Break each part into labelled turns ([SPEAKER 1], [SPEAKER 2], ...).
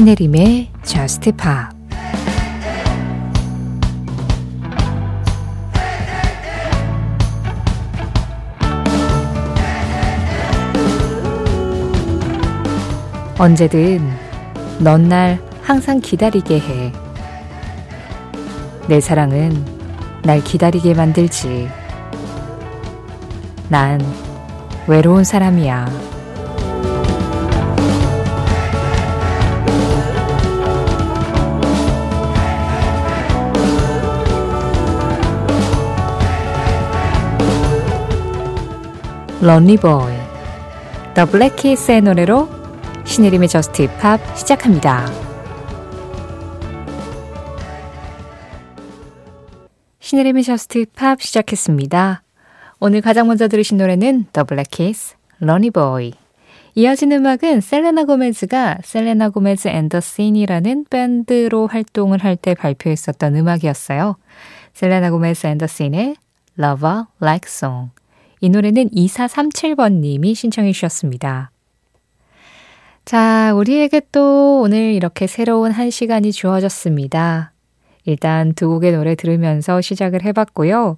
[SPEAKER 1] 신혜림의 Just 언제든 넌 날 항상 기다리게 해. 내 사랑은 날 기다리게 만들지. 난 외로운 사람이야. Lonely Boy The Black Keys의 노래로 신혜림의 Just Pop 시작합니다. 신혜림의 Just Pop 시작했습니다. 오늘 가장 먼저 들으신 노래는 The Black Keys Lonely Boy 이어진 음악은 셀레나 고메즈가 Selena Gomez and the Scene이라는 밴드로 활동을 할 때 발표했었던 음악이었어요. 셀레나 고메즈 앤더 씬의 Lover Like Song 이 노래는 2437번님이 신청해 주셨습니다. 자, 우리에게 또 오늘 이렇게 새로운 한 시간이 주어졌습니다. 일단 두 곡의 노래 들으면서 시작을 해봤고요.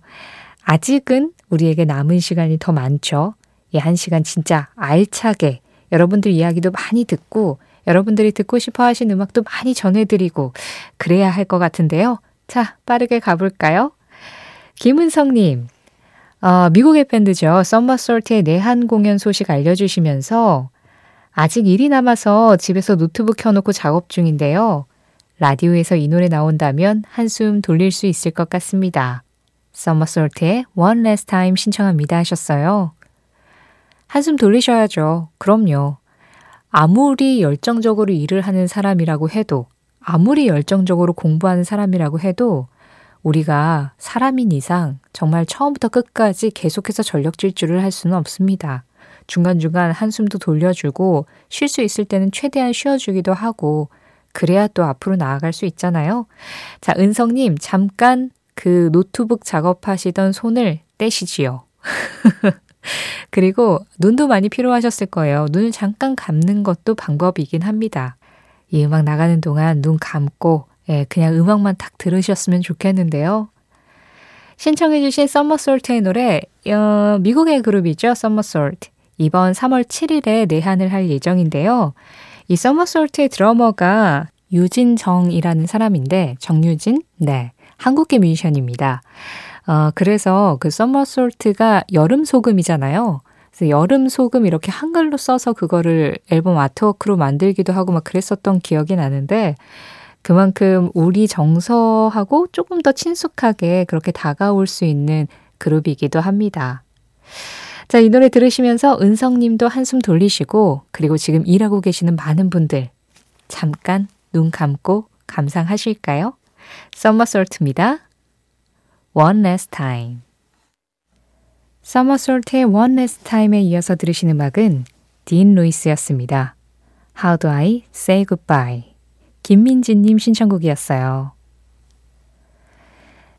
[SPEAKER 1] 아직은 우리에게 남은 시간이 더 많죠. 이 한 시간 진짜 알차게 여러분들 이야기도 많이 듣고 여러분들이 듣고 싶어 하신 음악도 많이 전해드리고 그래야 할 것 같은데요. 자, 빠르게 가볼까요? 김은성님, 어, 미국의 밴드죠. 썸머솔트의 내한 공연 소식 알려주시면서 아직 일이 남아서 집에서 노트북 켜놓고 작업 중인데요. 라디오에서 이 노래 나온다면 한숨 돌릴 수 있을 것 같습니다. 썸머솔트의 One Last Time 신청합니다 하셨어요. 한숨 돌리셔야죠. 그럼요. 아무리 열정적으로 일을 하는 사람이라고 해도, 아무리 열정적으로 공부하는 사람이라고 해도 우리가 사람인 이상 정말 처음부터 끝까지 계속해서 전력 질주를 할 수는 없습니다. 중간중간 한숨도 돌려주고 쉴 수 있을 때는 최대한 쉬어주기도 하고 그래야 또 앞으로 나아갈 수 있잖아요. 자, 은성님, 잠깐 그 노트북 작업하시던 손을 떼시지요. 그리고 눈도 많이 필요하셨을 거예요. 눈을 잠깐 감는 것도 방법이긴 합니다. 이 음악 나가는 동안 눈 감고 예, 그냥 음악만 딱 들으셨으면 좋겠는데요. 신청해주신 Summer Salt의 노래, 어, 미국의 그룹이죠. Summer Salt. 이번 3월 7일에 내한을 할 예정인데요. 이 Summer Salt의 드러머가 유진정이라는 사람인데, 정유진? 네. 한국계 뮤지션입니다. 어, 그래서 그 Summer Salt가 여름 소금이잖아요. 여름 소금 이렇게 한글로 써서 그거를 앨범 artwork로 만들기도 하고 막 그랬었던 기억이 나는데, 그만큼 우리 정서하고 조금 더 친숙하게 그렇게 다가올 수 있는 그룹이기도 합니다. 자, 이 노래 들으시면서 은성님도 한숨 돌리시고, 그리고 지금 일하고 계시는 많은 분들, 잠깐 눈 감고 감상하실까요? 썸머솔트입니다. One Last Time. 썸머솔트의 One Last Time에 이어서 들으신 음악은 딘 루이스였습니다. How do I say goodbye? 김민지님 신청곡이었어요.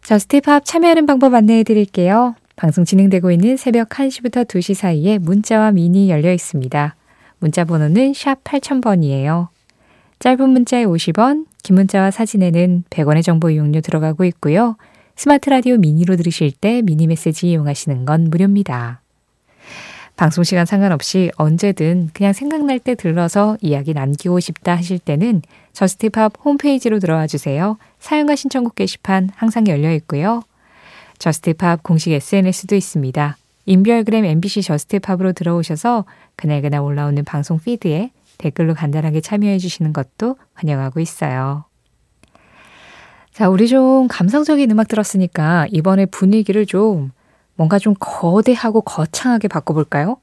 [SPEAKER 1] 저스티팝 참여하는 방법 안내해 드릴게요. 방송 진행되고 있는 새벽 1시부터 2시 사이에 문자와 미니 열려 있습니다. 문자 번호는 샵 8000번이에요. 짧은 문자에 50원, 긴 문자와 사진에는 100원의 정보 이용료 들어가고 있고요. 스마트 라디오 미니로 들으실 때 미니 메시지 이용하시는 건 무료입니다. 방송 시간 상관없이 언제든 그냥 생각날 때 들러서 이야기 남기고 싶다 하실 때는 저스티팝 홈페이지로 들어와 주세요. 사용과 신청곡 게시판 항상 열려 있고요. 저스티팝 공식 SNS도 있습니다. 인별그램 MBC 저스티팝으로 들어오셔서 그날그날 올라오는 방송 피드에 댓글로 간단하게 참여해 주시는 것도 환영하고 있어요. 자, 우리 좀 감성적인 음악 들었으니까 이번에 분위기를 좀 뭔가 좀 거대하고 거창하게 바꿔볼까요?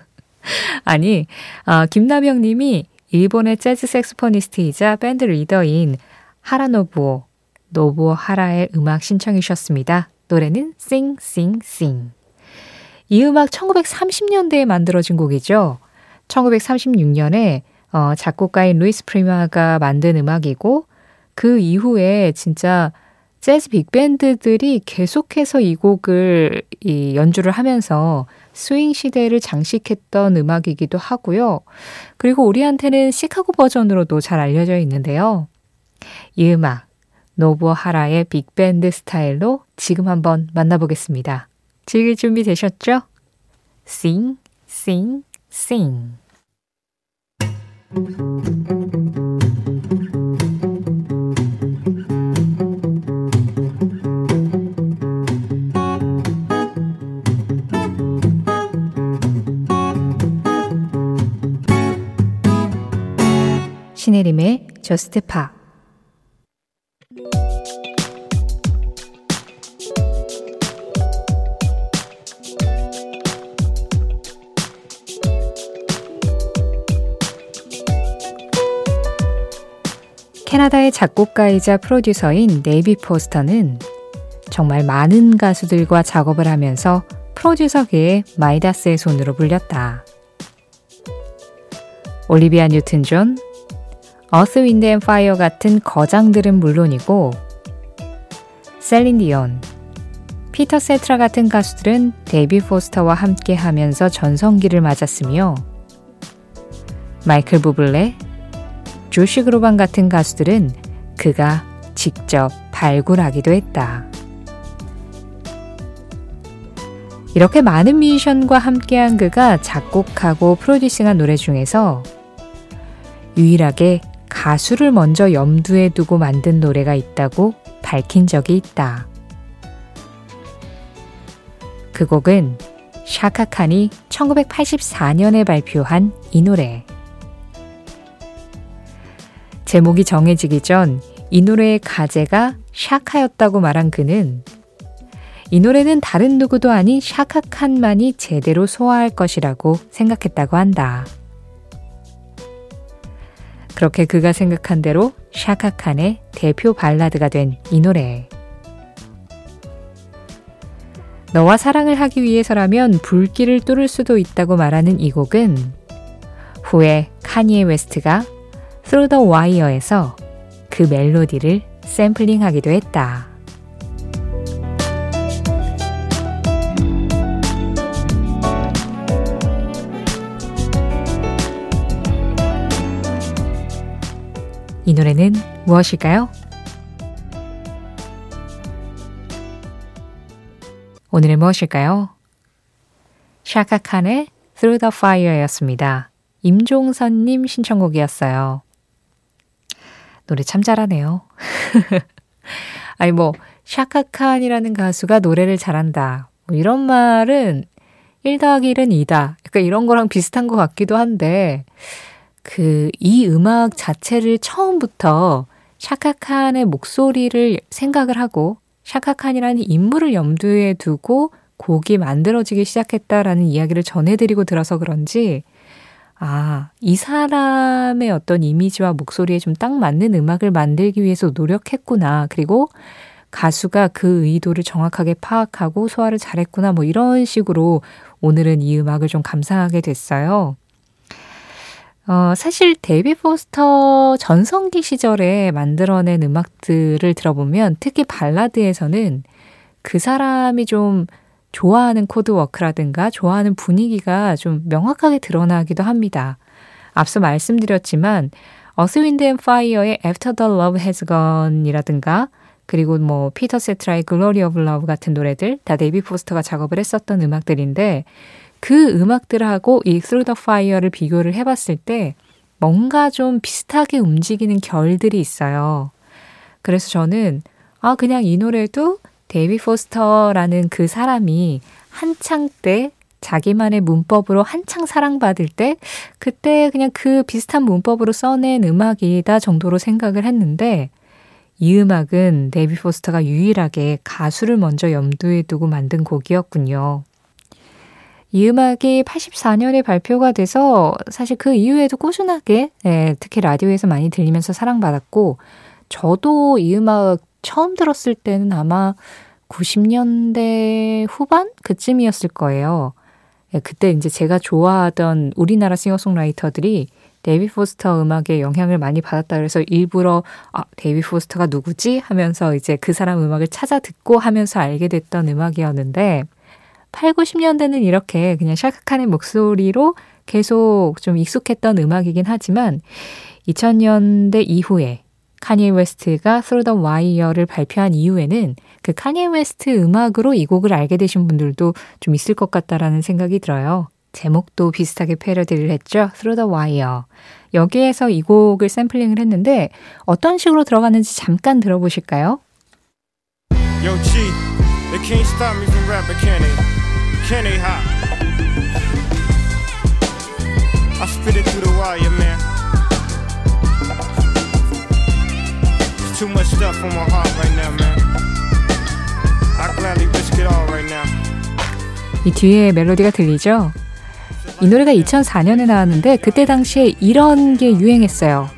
[SPEAKER 1] 아니, 아, 김남영 님이 일본의 재즈 saxophonist이자 밴드 리더인 하라노부오, 노부오 하라의 음악 신청해 주셨습니다. 노래는 Sing, Sing, Sing. 이 음악 1930년대에 만들어진 곡이죠. 1936년에 어, 작곡가인 루이스 프리마가 만든 음악이고 그 이후에 진짜 재즈 빅밴드들이 계속해서 이 곡을 이 연주를 하면서 스윙 시대를 장식했던 음악이기도 하고요. 그리고 우리한테는 시카고 버전으로도 잘 알려져 있는데요. 이 음악, 노부어 하라의 빅밴드 스타일로 지금 한번 만나보겠습니다. 즐길 준비 되셨죠? Sing, sing, sing. Just Pop 캐나다의 작곡가이자 프로듀서인 데이비드 포스터는 정말 많은 가수들과 작업을 하면서 프로듀서계의 마이다스의 손으로 불렸다. 올리비아 뉴튼 존, Earth Wind and Fire 같은 거장들은 물론이고 셀린 디온, 피터 세테라 같은 가수들은 데이비드 포스터와 함께 하면서 전성기를 맞았으며 마이클 부블레, 조시 그로반 같은 가수들은 그가 직접 발굴하기도 했다. 이렇게 많은 뮤지션과 함께한 그가 작곡하고 프로듀싱한 노래 중에서 유일하게 가수를 먼저 염두에 두고 만든 노래가 있다고 밝힌 적이 있다. 그 곡은 샤카칸이 1984년에 발표한 이 노래. 제목이 정해지기 전 이 노래의 가제가 샤카였다고 말한 그는 이 노래는 다른 누구도 아닌 샤카칸만이 제대로 소화할 것이라고 생각했다고 한다. 그렇게 그가 생각한 대로 샤카칸의 대표 발라드가 된 이 노래. 너와 사랑을 하기 위해서라면 불길을 뚫을 수도 있다고 말하는 이 곡은 후에 카니에 웨스트가 Through the Wire에서 그 멜로디를 샘플링하기도 했다. 이 노래는 무엇일까요? 오늘은 무엇일까요? 샤카칸의 Through the Fire였습니다. 임종선님 신청곡이었어요. 노래 참 잘하네요. 아니, 뭐, 샤카칸이라는 가수가 노래를 잘한다. 뭐 이런 말은 1 더하기 1은 2다. 약간 이런 거랑 비슷한 것 같기도 한데, 그, 이 음악 자체를 처음부터 샤카칸의 목소리를 생각을 하고 샤카칸이라는 인물을 염두에 두고 곡이 만들어지기 시작했다라는 이야기를 전해드리고 들어서 그런지, 아, 이 사람의 어떤 이미지와 목소리에 좀 딱 맞는 음악을 만들기 위해서 노력했구나. 그리고 가수가 그 의도를 정확하게 파악하고 소화를 잘했구나. 뭐 이런 식으로 오늘은 이 음악을 좀 감상하게 됐어요. 어, 사실 데이비 포스터 전성기 시절에 만들어낸 음악들을 들어보면 특히 발라드에서는 그 사람이 좀 좋아하는 chord work라든가 좋아하는 분위기가 좀 명확하게 드러나기도 합니다. 앞서 말씀드렸지만 어스윈드 앤 파이어의 After the Love Has Gone이라든가 그리고 뭐 피터 세테라의 Glory of Love 같은 노래들 다 데이빗 포스터가 작업을 했었던 음악들인데 그 음악들하고 이 Through the Fire를 비교를 해봤을 때 뭔가 좀 비슷하게 움직이는 결들이 있어요. 그래서 저는 아 그냥 이 노래도 데이빗 포스터라는 그 사람이 한창 때 자기만의 문법으로 한창 사랑받을 때 그때 그냥 그 비슷한 문법으로 써낸 음악이다 정도로 생각을 했는데 이 음악은 데이빗 포스터가 유일하게 가수를 먼저 염두에 두고 만든 곡이었군요. 이 음악이 84년에 발표가 돼서 사실 그 이후에도 꾸준하게 네, 특히 라디오에서 많이 들리면서 사랑받았고 저도 이 음악 처음 들었을 때는 아마 90년대 후반 그쯤이었을 거예요. 네, 그때 이제 제가 좋아하던 우리나라 싱어송라이터들이 데이빗 포스터 음악에 영향을 많이 받았다 그래서 일부러 아, 데이빗 포스터가 누구지? 하면서 이제 그 사람 음악을 찾아 듣고 하면서 알게 됐던 음악이었는데 8, 90년대는 이렇게 그냥 샤카칸의 목소리로 계속 좀 익숙했던 음악이긴 하지만 2000년대 이후에 카니에 웨스트가 Through the Wire를 발표한 이후에는 그 카니에 웨스트 음악으로 이 곡을 알게 되신 분들도 좀 있을 것 같다라는 생각이 들어요. 제목도 비슷하게 패러디를 했죠. Through the Wire. 여기에서 이 곡을 샘플링을 했는데 어떤 식으로 들어가는지 잠깐 들어보실까요? Yo, G, they hop? I spit it through the wire, man. There's too much stuff on my heart right now, man. I gladly risk it all right now. 이 뒤에 멜로디가 들리죠? 이 노래가 2004년에 나왔는데 그때 당시에 이런 게 유행했어요.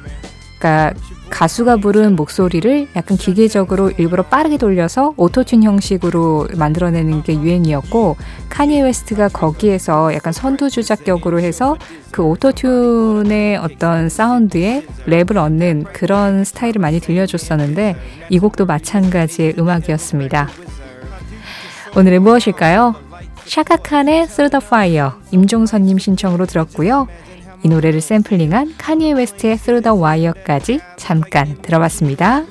[SPEAKER 1] 그러니까 가수가 부른 목소리를 약간 기계적으로 일부러 빠르게 돌려서 오토튠 형식으로 만들어내는 게 유행이었고 카니에 웨스트가 거기에서 약간 선두주자격으로 해서 그 Auto-Tune의 어떤 사운드에 랩을 얹는 그런 스타일을 많이 들려줬었는데 이 곡도 마찬가지의 음악이었습니다. 오늘은 무엇일까요? 샤카칸의 Through the Fire 임종선님 신청으로 들었고요. 이 노래를 샘플링한 카니에 웨스트의 Through the Wire까지 잠깐 들어봤습니다.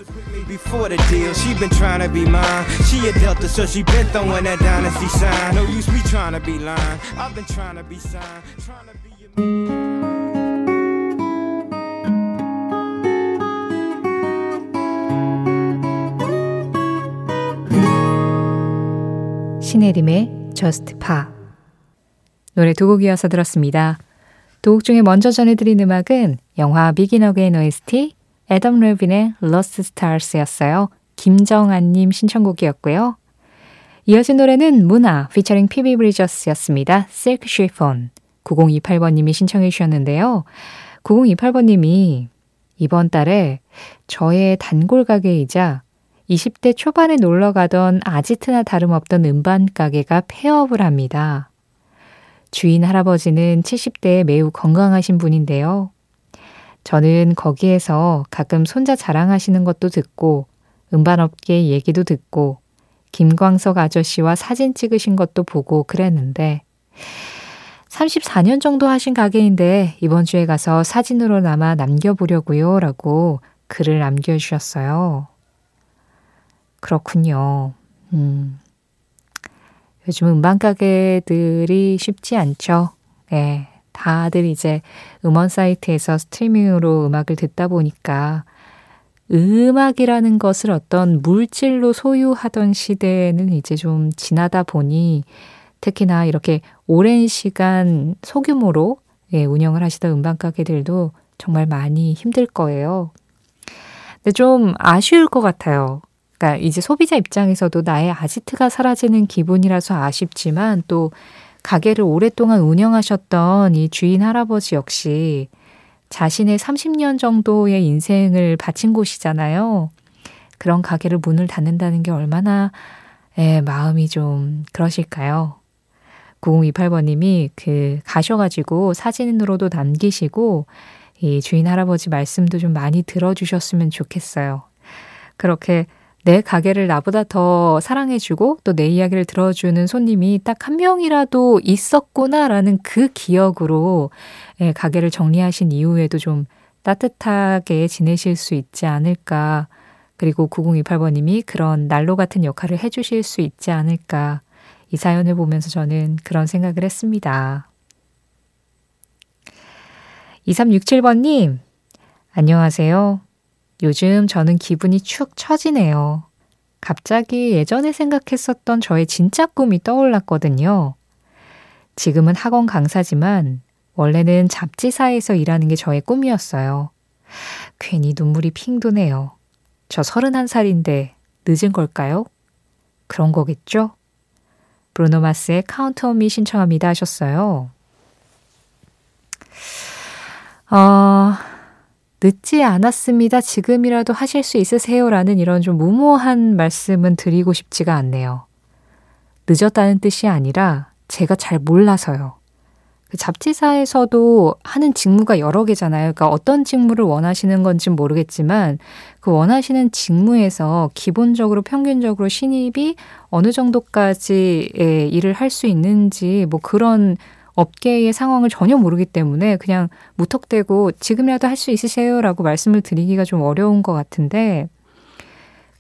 [SPEAKER 1] before the deal. She been trying to be mine. She a Delta, so she been throwing that dynasty sign. No use me trying to be lying. I've been trying to be signed. Trying to be your... 신혜림의 Just Pop. 노래 두 곡 이어서 들었습니다. 두곡 중에 먼저 전해드린 음악은 영화 비긴 어게인 OST 애덤 레빈의 Lost Stars였어요. 김정안님 신청곡이었고요. 이어진 노래는 MUNA 피처링 피비 브리저스였습니다. Silk Chiffon 9028번님이 신청해 주셨는데요. 9028번님이 이번 달에 저의 단골 가게이자 20대 초반에 놀러 가던 아지트나 다름없던 음반 가게가 폐업을 합니다. 주인 할아버지는 70대에 매우 건강하신 분인데요. 저는 거기에서 가끔 손자 자랑하시는 것도 듣고 음반업계 얘기도 듣고 김광석 아저씨와 사진 찍으신 것도 보고 그랬는데 34년 정도 하신 가게인데 이번 주에 가서 사진으로나마 남겨보려고요 라고 글을 남겨주셨어요. 그렇군요. 음. 요즘 음반 가게들이 쉽지 않죠. 네. 다들 이제 음원 사이트에서 스트리밍으로 음악을 듣다 보니까 음악이라는 것을 어떤 물질로 소유하던 시대는 이제 좀 지나다 보니 특히나 이렇게 오랜 시간 소규모로 예, 운영을 하시던 음반 가게들도 정말 많이 힘들 거예요. 근데 좀 아쉬울 것 같아요. 그러니까 이제 소비자 입장에서도 나의 아지트가 사라지는 기분이라서 아쉽지만 또 가게를 오랫동안 운영하셨던 이 주인 할아버지 역시 자신의 30년 정도의 인생을 바친 곳이잖아요. 그런 가게를 문을 닫는다는 게 얼마나 에, 마음이 좀 그러실까요? 9028번님이 그 가셔가지고 사진으로도 남기시고 이 주인 할아버지 말씀도 좀 많이 들어주셨으면 좋겠어요. 그렇게 내 가게를 나보다 더 사랑해주고 또 내 이야기를 들어주는 손님이 딱 한 명이라도 있었구나라는 그 기억으로 예, 가게를 정리하신 이후에도 좀 따뜻하게 지내실 수 있지 않을까. 그리고 9028번님이 그런 난로 같은 역할을 해주실 수 있지 않을까. 이 사연을 보면서 저는 그런 생각을 했습니다. 2367번님, 안녕하세요. 요즘 저는 기분이 축 처지네요. 갑자기 예전에 생각했었던 저의 진짜 꿈이 떠올랐거든요. 지금은 학원 강사지만 원래는 잡지사에서 일하는 게 저의 꿈이었어요. 괜히 눈물이 핑 도네요. 저 31살인데 늦은 걸까요? 그런 거겠죠? 브루노 마스의 Count on Me 신청합니다 하셨어요. 어, 늦지 않았습니다. 지금이라도 하실 수 있으세요라는 이런 좀 무모한 말씀은 드리고 싶지가 않네요. 늦었다는 뜻이 아니라 제가 잘 몰라서요. 그 잡지사에서도 하는 직무가 여러 개잖아요. 그러니까 어떤 직무를 원하시는 건지 모르겠지만 그 원하시는 직무에서 기본적으로 평균적으로 신입이 어느 정도까지 일을 할 수 있는지 뭐 그런 업계의 상황을 전혀 모르기 때문에 그냥 무턱대고 지금이라도 할 수 있으세요라고 말씀을 드리기가 좀 어려운 것 같은데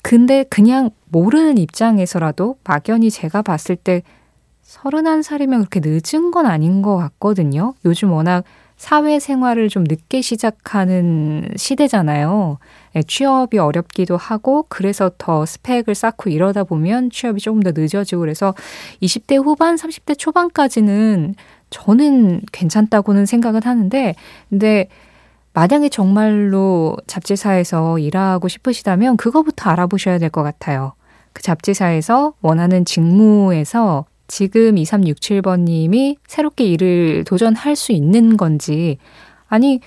[SPEAKER 1] 근데 그냥 모르는 입장에서라도 막연히 제가 봤을 때 서른한 살이면 그렇게 늦은 건 아닌 것 같거든요. 요즘 워낙 사회생활을 좀 늦게 시작하는 시대잖아요. 예, 취업이 어렵기도 하고, 그래서 더 스펙을 쌓고 이러다 보면 취업이 조금 더 늦어지고, 그래서 20대 후반, 30대 초반까지는 저는 괜찮다고는 생각은 하는데, 근데 만약에 정말로 잡지사에서 일하고 싶으시다면 그거부터 알아보셔야 될 것 같아요. 그 잡지사에서 원하는 직무에서 지금 2367번님이 새롭게 일을 도전할 수 있는 건지, 아니,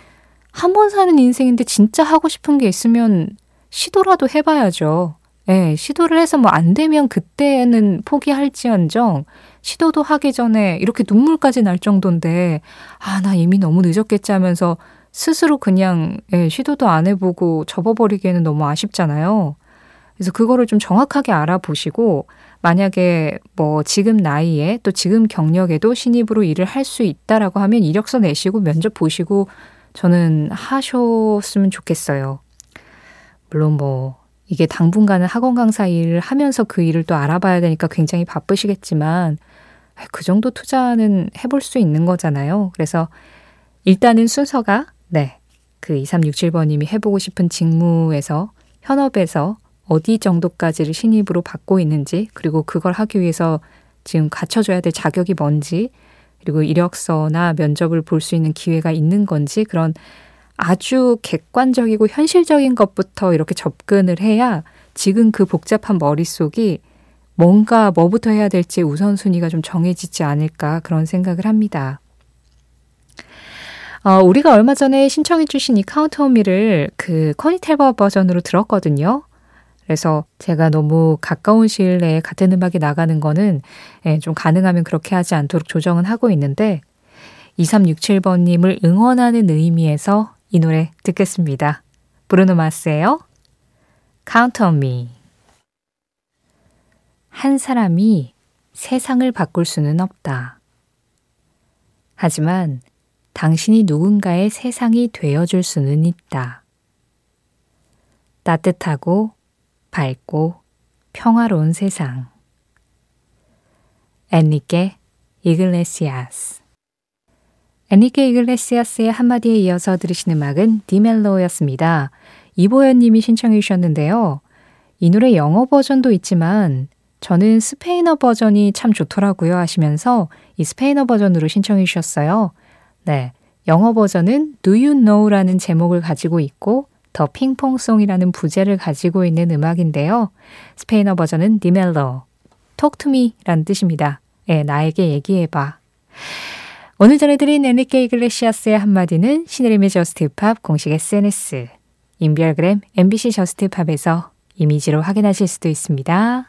[SPEAKER 1] 한 번 사는 인생인데 진짜 하고 싶은 게 있으면 시도라도 해봐야죠. 예, 네, 시도를 해서 뭐 안 되면 그때는 포기할지언정 시도도 하기 전에 이렇게 눈물까지 날 정도인데, 아, 나 이미 너무 늦었겠지 하면서 스스로 그냥 예, 시도도 안 해보고 접어버리기에는 너무 아쉽잖아요. 그래서 그거를 좀 정확하게 알아보시고, 만약에 뭐 지금 나이에 또 지금 경력에도 신입으로 일을 할 수 있다라고 하면 이력서 내시고 면접 보시고 저는 하셨으면 좋겠어요. 물론 뭐 이게 당분간은 학원 강사 일을 하면서 그 일을 또 알아봐야 되니까 굉장히 바쁘시겠지만 그 정도 투자는 해볼 수 있는 거잖아요. 그래서 일단은 순서가 네. 그 2367번님이 해보고 싶은 직무에서 현업에서 어디 정도까지를 신입으로 받고 있는지, 그리고 그걸 하기 위해서 지금 갖춰줘야 될 자격이 뭔지, 그리고 이력서나 면접을 볼 수 있는 기회가 있는 건지, 그런 아주 객관적이고 현실적인 것부터 이렇게 접근을 해야 지금 그 복잡한 머릿속이 뭔가 뭐부터 해야 될지 우선순위가 좀 정해지지 않을까 그런 생각을 합니다. 어, 우리가 얼마 전에 신청해주신 이 Count on Me를 그 코니 탤벗 버전으로 들었거든요. 그래서 제가 너무 가까운 시일 내에 같은 음악이 나가는 거는 예, 좀 가능하면 그렇게 하지 않도록 조정은 하고 있는데 2367번님을 응원하는 의미에서 이 노래 듣겠습니다. 브루노 마스예요. Count on me. 한 사람이 세상을 바꿀 수는 없다. 하지만 당신이 누군가의 세상이 되어줄 수는 있다. 따뜻하고 밝고 평화로운 세상. 엔리케 이글레시아스 엔리케 이글레시아스의 한마디에 이어서 들으신 음악은 디멜로였습니다. 이보연 님이 신청해 주셨는데요. 이 노래 영어 버전도 있지만 저는 스페인어 버전이 참 좋더라고요 하시면서 이 스페인어 버전으로 신청해 주셨어요. 네. 영어 버전은 Do You Know라는 제목을 가지고 있고 The Ping Pong Song이라는 부제를 가지고 있는 음악인데요. 스페인어 버전은 Dímelo, Talk to me라는 뜻입니다. 예, 나에게 얘기해봐. 오늘 전해드린 엔리케 이글레시아스의 한마디는 신혜림의 Just Pop 공식 SNS, 인별그램 MBC Just Pop에서 이미지로 확인하실 수도 있습니다.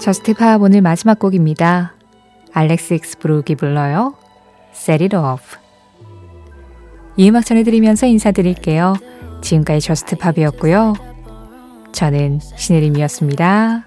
[SPEAKER 1] Just Pop 오늘 마지막 곡입니다. 알렉스 익스브룩이 불러요. Set it off. 이 음악 전해드리면서 인사드릴게요. 지금까지 Just Pop이었고요. 저는 신혜림이었습니다.